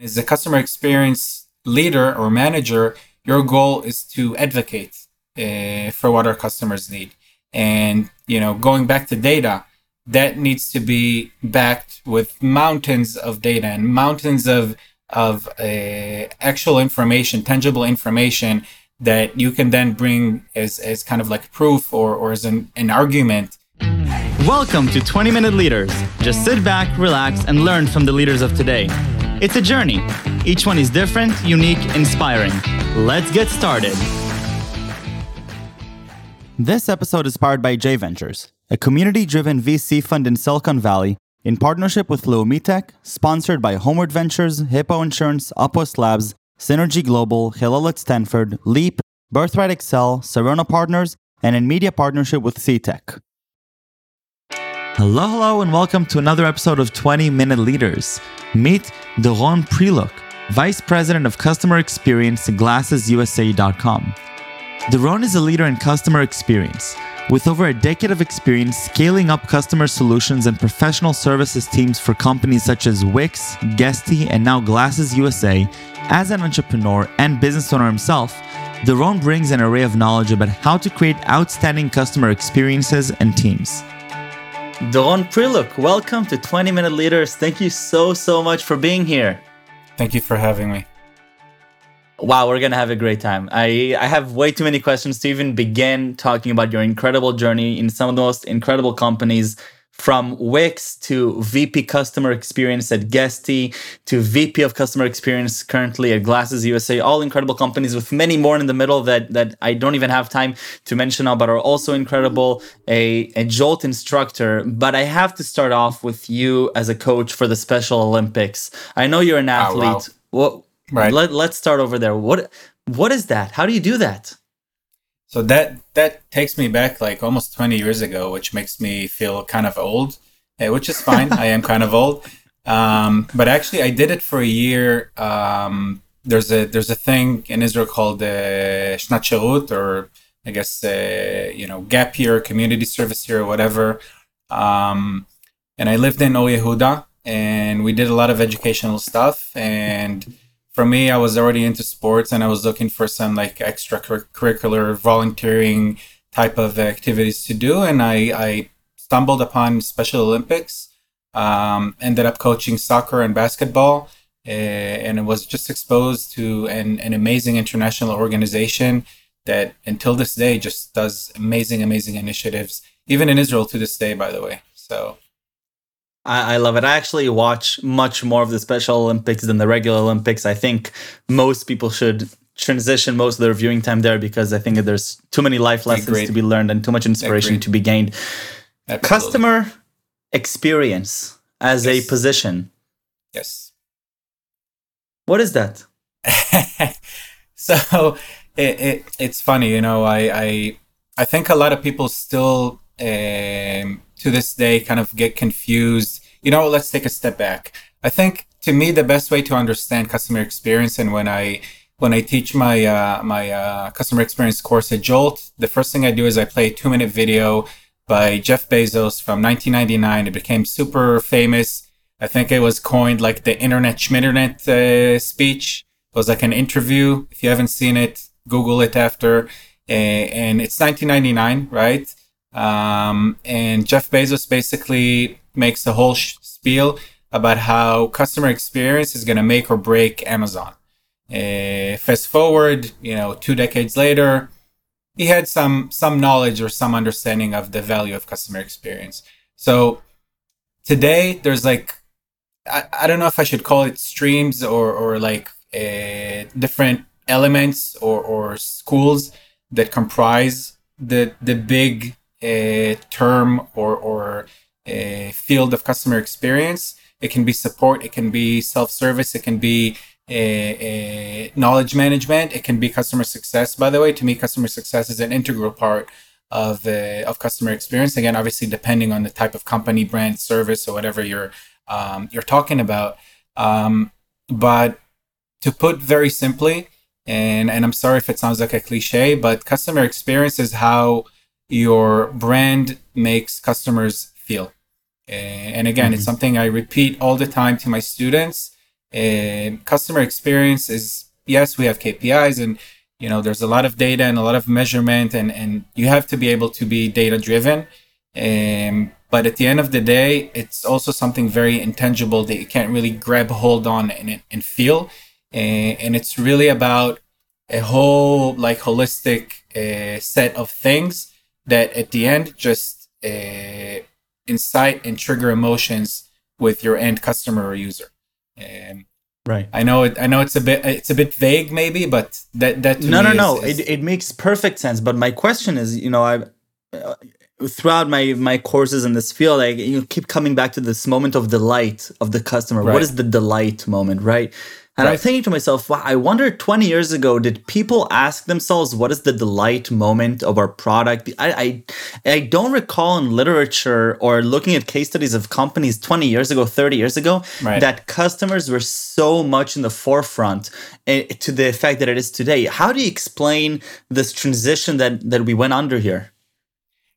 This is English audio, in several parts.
As a customer experience leader or manager, your goal is to advocate uh, for what our customers need. And, you know, going back to data, that needs to be backed with mountains of data and mountains of of uh, actual information, tangible information that you can then bring as, as kind of like proof or, or as an, an argument. Welcome to 20 Minute Leaders. Just sit back, relax, and learn from the leaders of today. It's a journey. Each one is different, unique, inspiring. Let's get started. This episode is powered by J Ventures, a community driven VC fund in Silicon Valley in partnership with Leumi sponsored by Homeward Ventures, Hippo Insurance, Upwest Labs, Synergy Global, Hillel at Stanford, Leap, Birthright Excel, Sarona Partners, and in media partnership with CTech. Hello, hello, and welcome to another episode of 20 Minute Leaders. Meet Doron Priluk, Vice President of Customer Experience at GlassesUSA.com. Doron is a leader in customer experience, with over a decade of experience scaling up customer solutions and professional services teams for companies such as Wix, Guesty, and now Glasses USA. As an entrepreneur and business owner himself, Doron brings an array of knowledge about how to create outstanding customer experiences and teams. Doron Priluk, welcome to 20 Minute Leaders. Thank you so, so much for being here. Thank you for having me. Wow, we're gonna have a great time. I, I have way too many questions to even begin talking about your incredible journey in some of the most incredible companies from Wix to VP customer experience at Guesty to VP of customer experience currently at Glasses USA, all incredible companies with many more in the middle that, that I don't even have time to mention now, but are also incredible. A, a Jolt instructor, but I have to start off with you as a coach for the Special Olympics. I know you're an athlete. Oh, wow. What, right. Let, let's start over there. What, what is that? How do you do that? So that that takes me back like almost 20 years ago, which makes me feel kind of old, eh, which is fine. I am kind of old. Um, but actually, I did it for a year. Um, there's a there's a thing in Israel called uh, Shnat Sherut, or I guess uh, you know gap year, community service year, or whatever. Um, and I lived in Or Yehuda, and we did a lot of educational stuff. And for me, I was already into sports and I was looking for some like extracurricular volunteering type of activities to do. And I, I stumbled upon Special Olympics, um, ended up coaching soccer and basketball. Uh, and it was just exposed to an, an amazing international organization that until this day just does amazing, amazing initiatives, even in Israel to this day, by the way. So I, I love it. I actually watch much more of the Special Olympics than the regular Olympics. I think most people should transition most of their viewing time there because I think there's too many life lessons to be learned and too much inspiration to be gained. Absolutely. Customer experience as yes. a position. Yes. What is that? so it, it, it's funny, you know. I, I I think a lot of people still um, to this day kind of get confused. You know, let's take a step back. I think to me the best way to understand customer experience, and when I when I teach my uh, my uh, customer experience course at Jolt, the first thing I do is I play a two minute video by Jeff Bezos from 1999. It became super famous. I think it was coined like the internet schminternet uh, speech. It was like an interview. If you haven't seen it, Google it after. and it's 1999, right? Um, and Jeff Bezos basically makes a whole sh- spiel about how customer experience is going to make or break Amazon. Uh, fast forward, you know, two decades later, he had some some knowledge or some understanding of the value of customer experience. So today, there's like, I, I don't know if I should call it streams or or like uh, different elements or or schools that comprise the the big a term or, or a field of customer experience. It can be support, it can be self service, it can be a, knowledge management, it can be customer success. By the way, to me, customer success is an integral part of uh, of customer experience. Again, obviously, depending on the type of company, brand, service, or whatever you're um, you're talking about. Um, but to put very simply, and and I'm sorry if it sounds like a cliche, but customer experience is how your brand makes customers feel. And again, mm-hmm. it's something I repeat all the time to my students. uh, customer experience is yes, we have KPIs and you know there's a lot of data and a lot of measurement and and you have to be able to be data driven. Um, but at the end of the day, it's also something very intangible that you can't really grab hold on and, and feel. And, and it's really about a whole like holistic uh, set of things that at the end just uh, incite and trigger emotions with your end customer or user. And right. I know it. I know it's a bit. It's a bit vague, maybe, but that that no, no, no. Is, it it makes perfect sense. But my question is, you know, I. Uh, throughout my my courses in this field i you keep coming back to this moment of delight of the customer right. what is the delight moment right and right. I'm thinking to myself, wow, I wonder 20 years ago, did people ask themselves, what is the delight moment of our product? I, I, I don't recall in literature or looking at case studies of companies 20 years ago, 30 years ago, right. that customers were so much in the forefront uh, to the effect that it is today. How do you explain this transition that, that we went under here?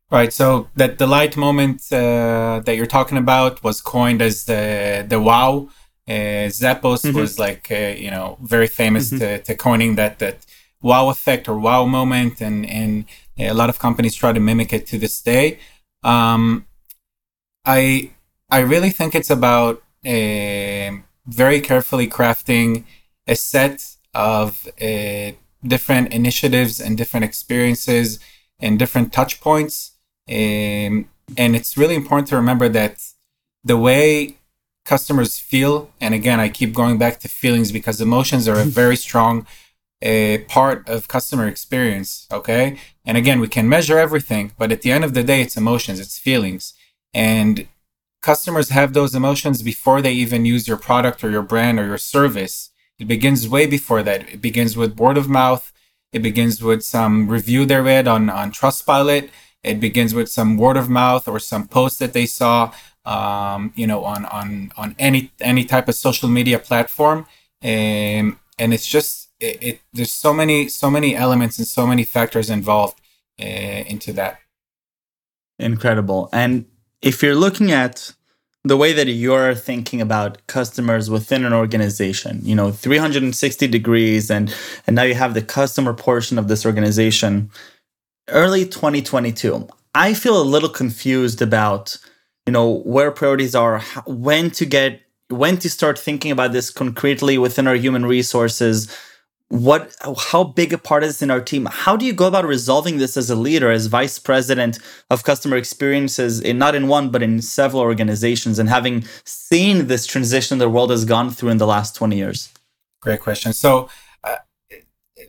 Right. So that delight moment uh, that you're talking about was coined as the the wow uh, Zappos mm-hmm. was like uh, you know very famous mm-hmm. to, to coining that that wow effect or wow moment, and and a lot of companies try to mimic it to this day. Um, I I really think it's about uh, very carefully crafting a set of uh, different initiatives and different experiences and different touch points. Um, and it's really important to remember that the way customers feel. And again, I keep going back to feelings because emotions are a very strong a part of customer experience. Okay. And again, we can measure everything, but at the end of the day, it's emotions, it's feelings. And customers have those emotions before they even use your product or your brand or your service. It begins way before that. It begins with word of mouth. It begins with some review they read on, on Trustpilot. It begins with some word of mouth or some post that they saw um, you know, on on on any any type of social media platform, um, and it's just it, it there's so many so many elements and so many factors involved uh, into that. Incredible, and if you're looking at the way that you're thinking about customers within an organization you know 360 degrees and and now you have the customer portion of this organization early 2022 i feel a little confused about you know where priorities are when to get when to start thinking about this concretely within our human resources. What how big a part is in our team? How do you go about resolving this as a leader as vice president of customer experiences in not in one but in several organizations and having seen this transition the world has gone through in the last 20 years? Great question. So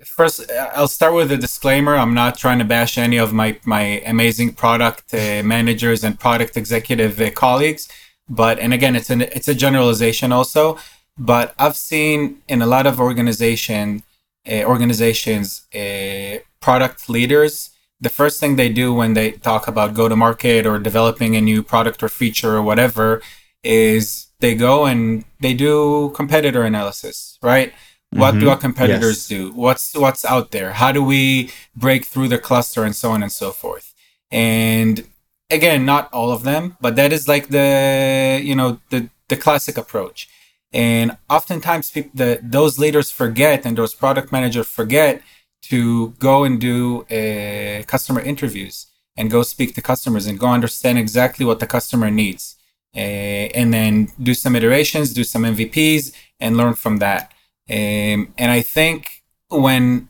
first i'll start with a disclaimer. I'm not trying to bash any of my my amazing product uh, managers and product executive uh, colleagues but and again it's an it's a generalization also but i've seen in a lot of organization uh, organizations uh, product leaders the first thing they do when they talk about go to market or developing a new product or feature or whatever is they go and they do competitor analysis right what mm-hmm. do our competitors yes. do? What's what's out there? How do we break through the cluster and so on and so forth? And again, not all of them, but that is like the you know the the classic approach. And oftentimes, people, the those leaders forget, and those product managers forget to go and do uh, customer interviews and go speak to customers and go understand exactly what the customer needs, uh, and then do some iterations, do some MVPs, and learn from that. Um, and I think when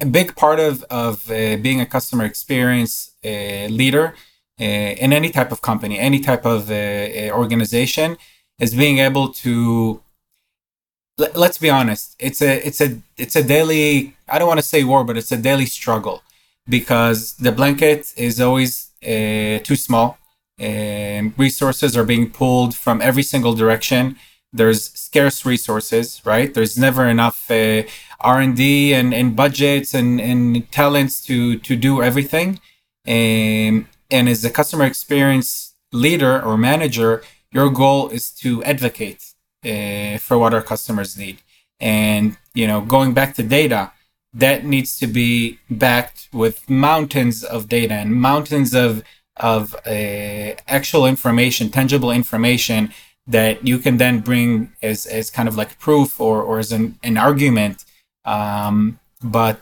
a big part of, of uh, being a customer experience uh, leader uh, in any type of company, any type of uh, uh, organization, is being able to. Let's be honest. It's a it's a it's a daily. I don't want to say war, but it's a daily struggle because the blanket is always uh, too small. and resources are being pulled from every single direction there's scarce resources right? There's never enough uh, r&d and, and budgets and, and talents to to do everything. And, and as a customer experience leader or manager your goal is to advocate uh, for what our customers need. And you know going back to data that needs to be backed with mountains of data and mountains of of uh, actual information tangible information that you can then bring as, as kind of like proof or, or as an, an argument. Um, but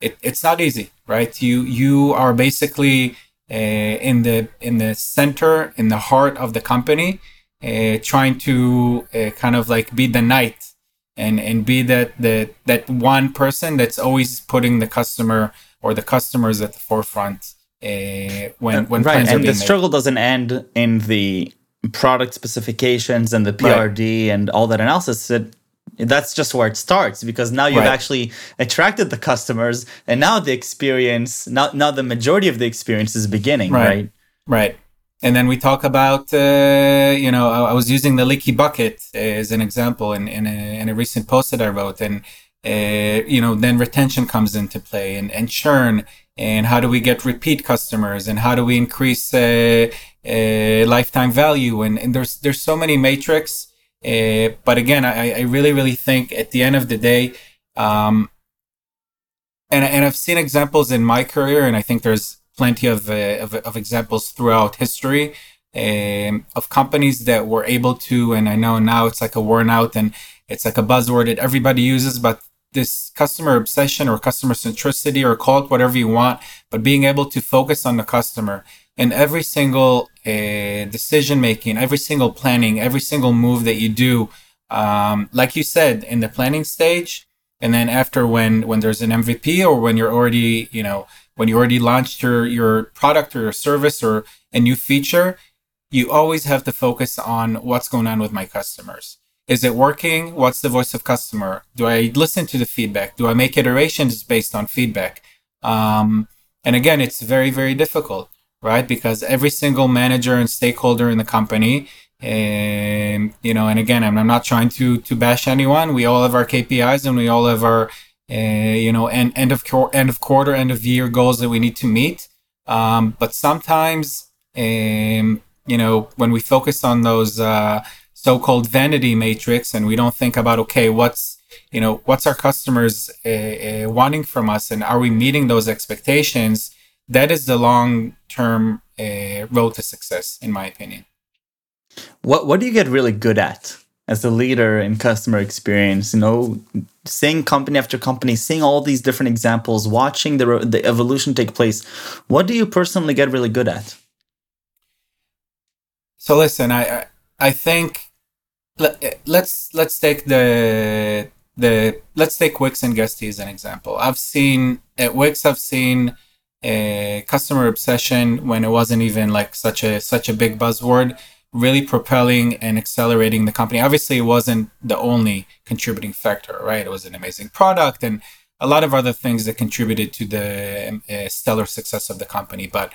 it, it's not easy, right? You, you are basically uh, in the, in the center, in the heart of the company, uh, trying to uh, kind of like be the knight and, and be that, that, that one person that's always putting the customer or the customers at the forefront uh, when when right, and the struggle doesn't end in the product specifications and the PRD right. and all that analysis. It, that's just where it starts because now you've right. actually attracted the customers, and now the experience, now now the majority of the experience is beginning, right? Right. right. And then we talk about, uh, you know, I, I, was using the leaky bucket as an example in, in, a, in a recent post that I wrote. And, uh, you know, then retention comes into play and, and churn and how do we get repeat customers? And how do we increase uh, uh, lifetime value? And, and there's there's so many metrics uh, but again I, I really really think at the end of the day um, and, and I've seen examples in my career and I think there's plenty of, uh, of, of, examples throughout history um, of companies that were able to and I know now it's like a worn out and it's like a buzzword that everybody uses but this customer obsession or customer centricity or call it whatever you want, but being able to focus on the customer and every single uh, decision making, every single planning, every single move that you do, um, like you said, in the planning stage, and then after when when there's an MVP or when you're already you know when you already launched your your product or your service or a new feature, you always have to focus on what's going on with my customers is it working? What's the voice of customer? Do I listen to the feedback? Do I make iterations based on feedback? Um, and again, it's very, very difficult, right? Because every single manager and stakeholder in the company, um, you know, and again, I'm, I'm not trying to to bash anyone. We all have our KPIs and we all have our, uh, you know, end, end of end of quarter, end of year goals that we need to meet. Um, but sometimes, um, you know, when we focus on those uh, so-called vanity metrics and we don't think about okay what's you know what's our customers uh, uh, wanting from us and are we meeting those expectations? That is the long-term uh, road to success in my opinion. What what do you get really good at as a leader in customer experience? You know seeing company after company seeing all these different examples watching the the evolution take place. What do you personally get really good at? So listen i i think let's let's take the the let's take Wix and Guesty as an example. I've seen at Wix, I've seen a customer obsession when it wasn't even like such a such a big buzzword, really propelling and accelerating the company. Obviously, it wasn't the only contributing factor, right? It was an amazing product and a lot of other things that contributed to the uh, stellar success of the company, but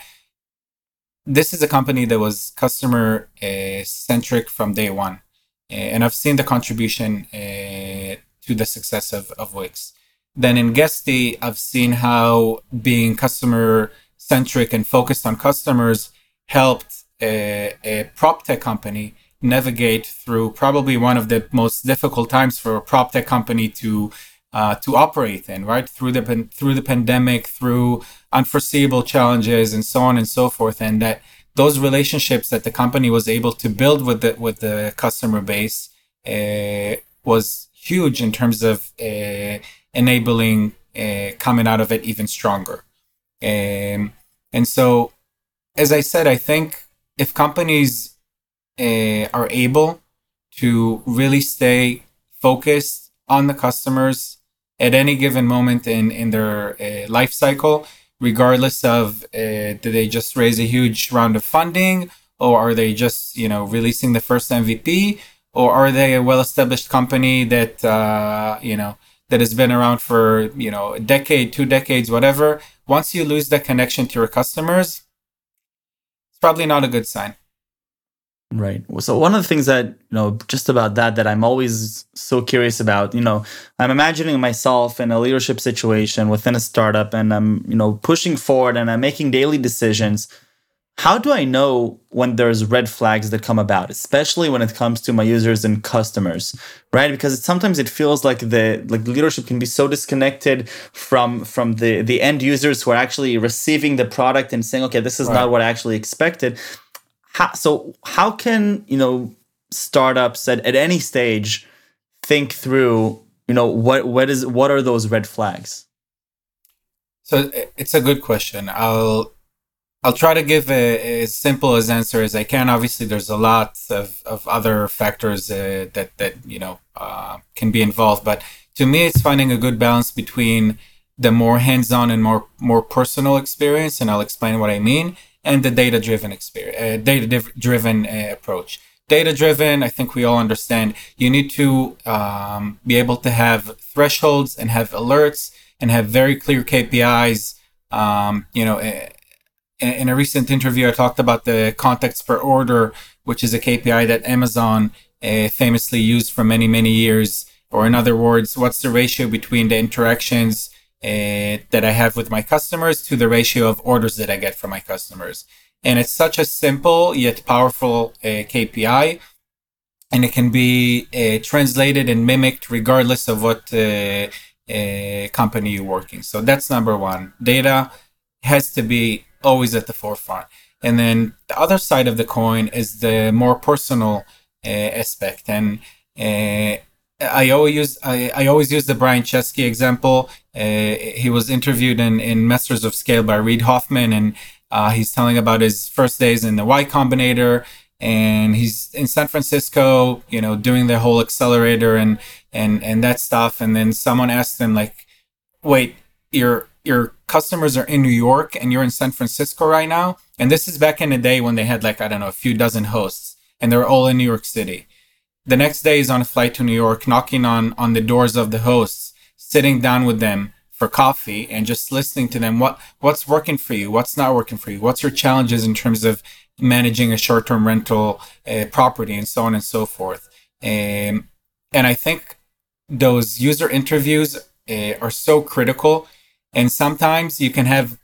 this is a company that was customer uh, centric from day one and I've seen the contribution uh, to the success of, of Wix. Then in Guesty, I've seen how being customer centric and focused on customers helped a, a prop tech company navigate through probably one of the most difficult times for a prop tech company to uh, to operate in, right? Through the through the pandemic, through unforeseeable challenges, and so on and so forth, and that those relationships that the company was able to build with the with the customer base uh, was huge in terms of uh, enabling uh, coming out of it even stronger. Um, and so, as I said, I think if companies uh, are able to really stay focused on the customers at any given moment in in their uh, life cycle regardless of uh, did they just raise a huge round of funding or are they just you know releasing the first MVP or are they a well-established company that uh, you know that has been around for you know a decade, two decades, whatever. Once you lose that connection to your customers, it's probably not a good sign. Mm-hmm. Right. So one of the things that, you know, just about that that I'm always so curious about, you know, I'm imagining myself in a leadership situation within a startup and I'm, you know, pushing forward and I'm making daily decisions. How do I know when there's red flags that come about, especially when it comes to my users and customers, right? Because it, sometimes it feels like the like leadership can be so disconnected from from the the end users who are actually receiving the product and saying, okay, this is right. not what I actually expected how, so how can you know startups at, at any stage think through you know what what is what are those red flags? So it's a good question. I'll i'll try to give a, as simple as answer as i can. Obviously there's a lot of, of other factors uh, that that you know uh, can be involved but to me it's finding a good balance between the more hands-on and more more personal experience and i'll explain what i mean and the data-driven experience uh, data-driven uh, approach. Data driven i think we all understand you need to um, be able to have thresholds and have alerts and have very clear kpis um, you know in, in, a recent interview i talked about the contacts per order which is a kpi that amazon uh, famously used for many many years. Or in other words what's the ratio between the interactions uh, that i have with my customers to the ratio of orders that i get from my customers and it's such a simple yet powerful uh, KPI, and it can be uh, translated and mimicked regardless of what uh, uh, company you're working. So that's number one. Data has to be always at the forefront. And then the other side of the coin is the more personal uh, aspect. And I always use I, I always use the Brian Chesky example. Uh, he was interviewed in, in Masters of Scale by Reid Hoffman, and uh, he's telling about his first days in the Y Combinator, and he's in San Francisco, you know, doing the whole accelerator and and and that stuff. And then someone asked him like, "Wait, your your customers are in New York and you're in San Francisco right now?" And this is back in the day when they had like I don't know a few dozen hosts, and they're all in New York City. The next day he's on a flight to New York, knocking on on the doors of the hosts, sitting down with them for coffee and just listening to them. What what's working for you? What's not working for you? What's your challenges in terms of managing a short-term rental uh, property and so on and so forth? Um, and i think those user interviews uh, are so critical. And sometimes you can have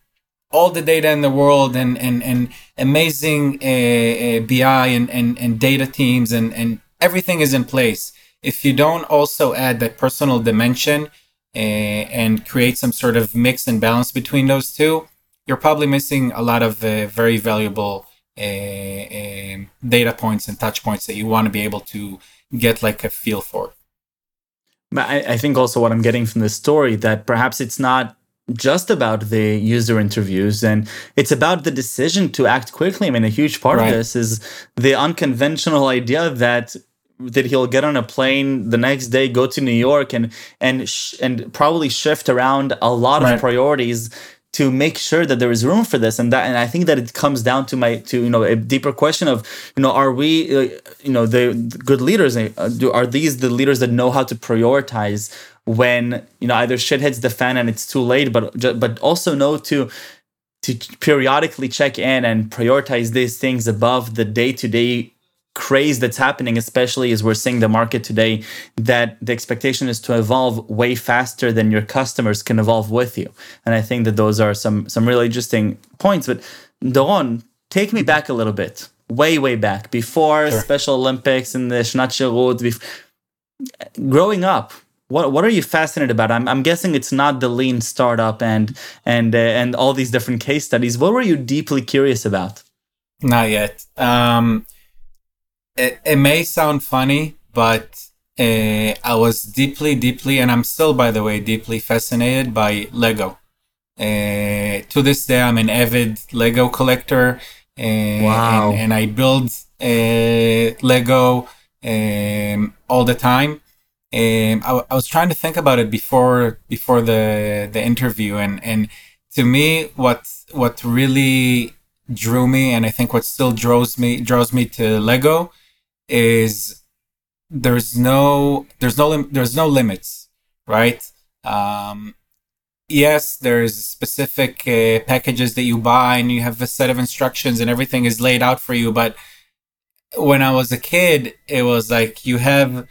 all the data in the world and and, and amazing uh, bi and, and, and data teams and, and everything is in place if you don't also add that personal dimension and create some sort of mix and balance between those two, you're probably missing a lot of uh, very valuable uh, uh, data points and touch points that you want to be able to get like a feel for. I, I think also what I'm getting from this story that perhaps it's not just about the user interviews and it's about the decision to act quickly. I mean, a huge part right. of this is the unconventional idea that that he'll get on a plane the next day, go to New York, and and sh- and probably shift around a lot right. of priorities to make sure that there is room for this and that and i think that it comes down to my to you know a deeper question of you know are we uh, you know the, the, good leaders uh, do, are these the leaders that know how to prioritize when you know either shit hits the fan and it's too late but but also know to to periodically check in and prioritize these things above the day-to-day craze that's happening, especially as we're seeing the market today, that the expectation is to evolve way faster than your customers can evolve with you. And I think that those are some some really interesting points. But Doron, take me back a little bit, way way back before sure. Special Olympics and the Shnat Shirut. Growing up, what what are you fascinated about? I'm, I'm guessing it's not the lean startup and and uh, and all these different case studies. What were you deeply curious about? Not yet. Um, it, it may sound funny, but uh, I was deeply, deeply, and I'm still, by the way, deeply fascinated by Lego. Uh, to this day, I'm an avid Lego collector. Uh, wow. And, and I build uh, Lego um, all the time. Um, I, I was trying to think about it before before the the interview, and and to me, what what really drew me, and I think what still draws me draws me to Lego, is there's no there's no lim- there's no limits, right? Um, yes, there's specific uh, packages that you buy and you have a set of instructions and everything is laid out for you. But when I was a kid, it was like you have,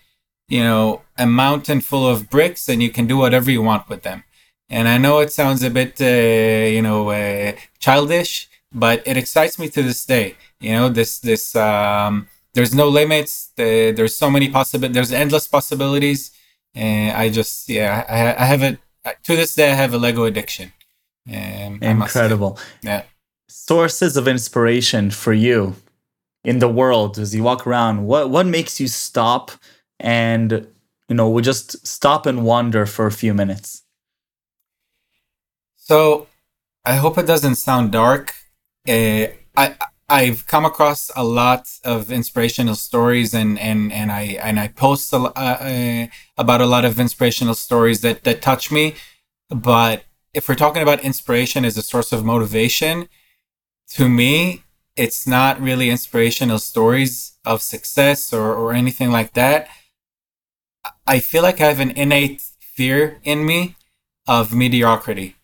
you know, a mountain full of bricks and you can do whatever you want with them. And I know it sounds a bit, uh, you know, uh, childish, but it excites me to this day. You know, this this um, there's no limits. there's so many possibilities. There's endless possibilities. And I just, yeah, I, I have it to this day. I have a Lego addiction. Um, Incredible. Yeah. Sources of inspiration for you in the world as you walk around, what what makes you stop and you know we just stop and wonder for a few minutes? So, I hope it doesn't sound dark. Uh, I I've come across a lot of inspirational stories, and and and I and I post a, uh, uh, about a lot of inspirational stories that that touch me. But if we're talking about inspiration as a source of motivation, to me, it's not really inspirational stories of success or, or anything like that. I feel like I have an innate fear in me of mediocrity.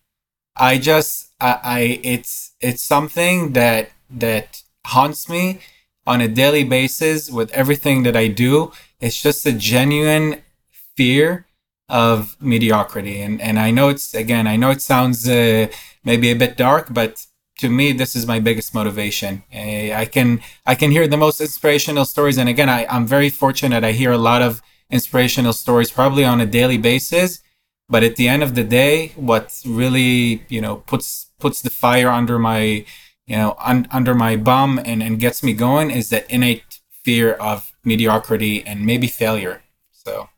I just I, I it's it's something that that haunts me on a daily basis with everything that I do. It's just a genuine fear of mediocrity. And and I know it's again, I know it sounds uh, maybe a bit dark, but to me, this is my biggest motivation. Uh, I can I can hear the most inspirational stories, and again, I, I'm very fortunate. I hear a lot of inspirational stories, probably on a daily basis. But at the end of the day, what really you know puts puts the fire under my you know un, under my bum and and gets me going is that innate fear of mediocrity and maybe failure. So.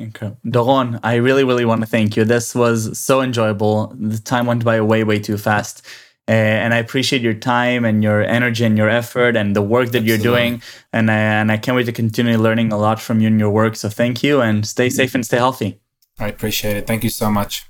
Okay. Doron, I really, really want to thank you. This was so enjoyable. The time went by way, way too fast. Uh, and I appreciate your time and your energy and your effort and the work that Absolutely. you're doing. And I, and I can't wait to continue learning a lot from you and your work. So thank you and stay safe and stay healthy. I appreciate it. Thank you so much.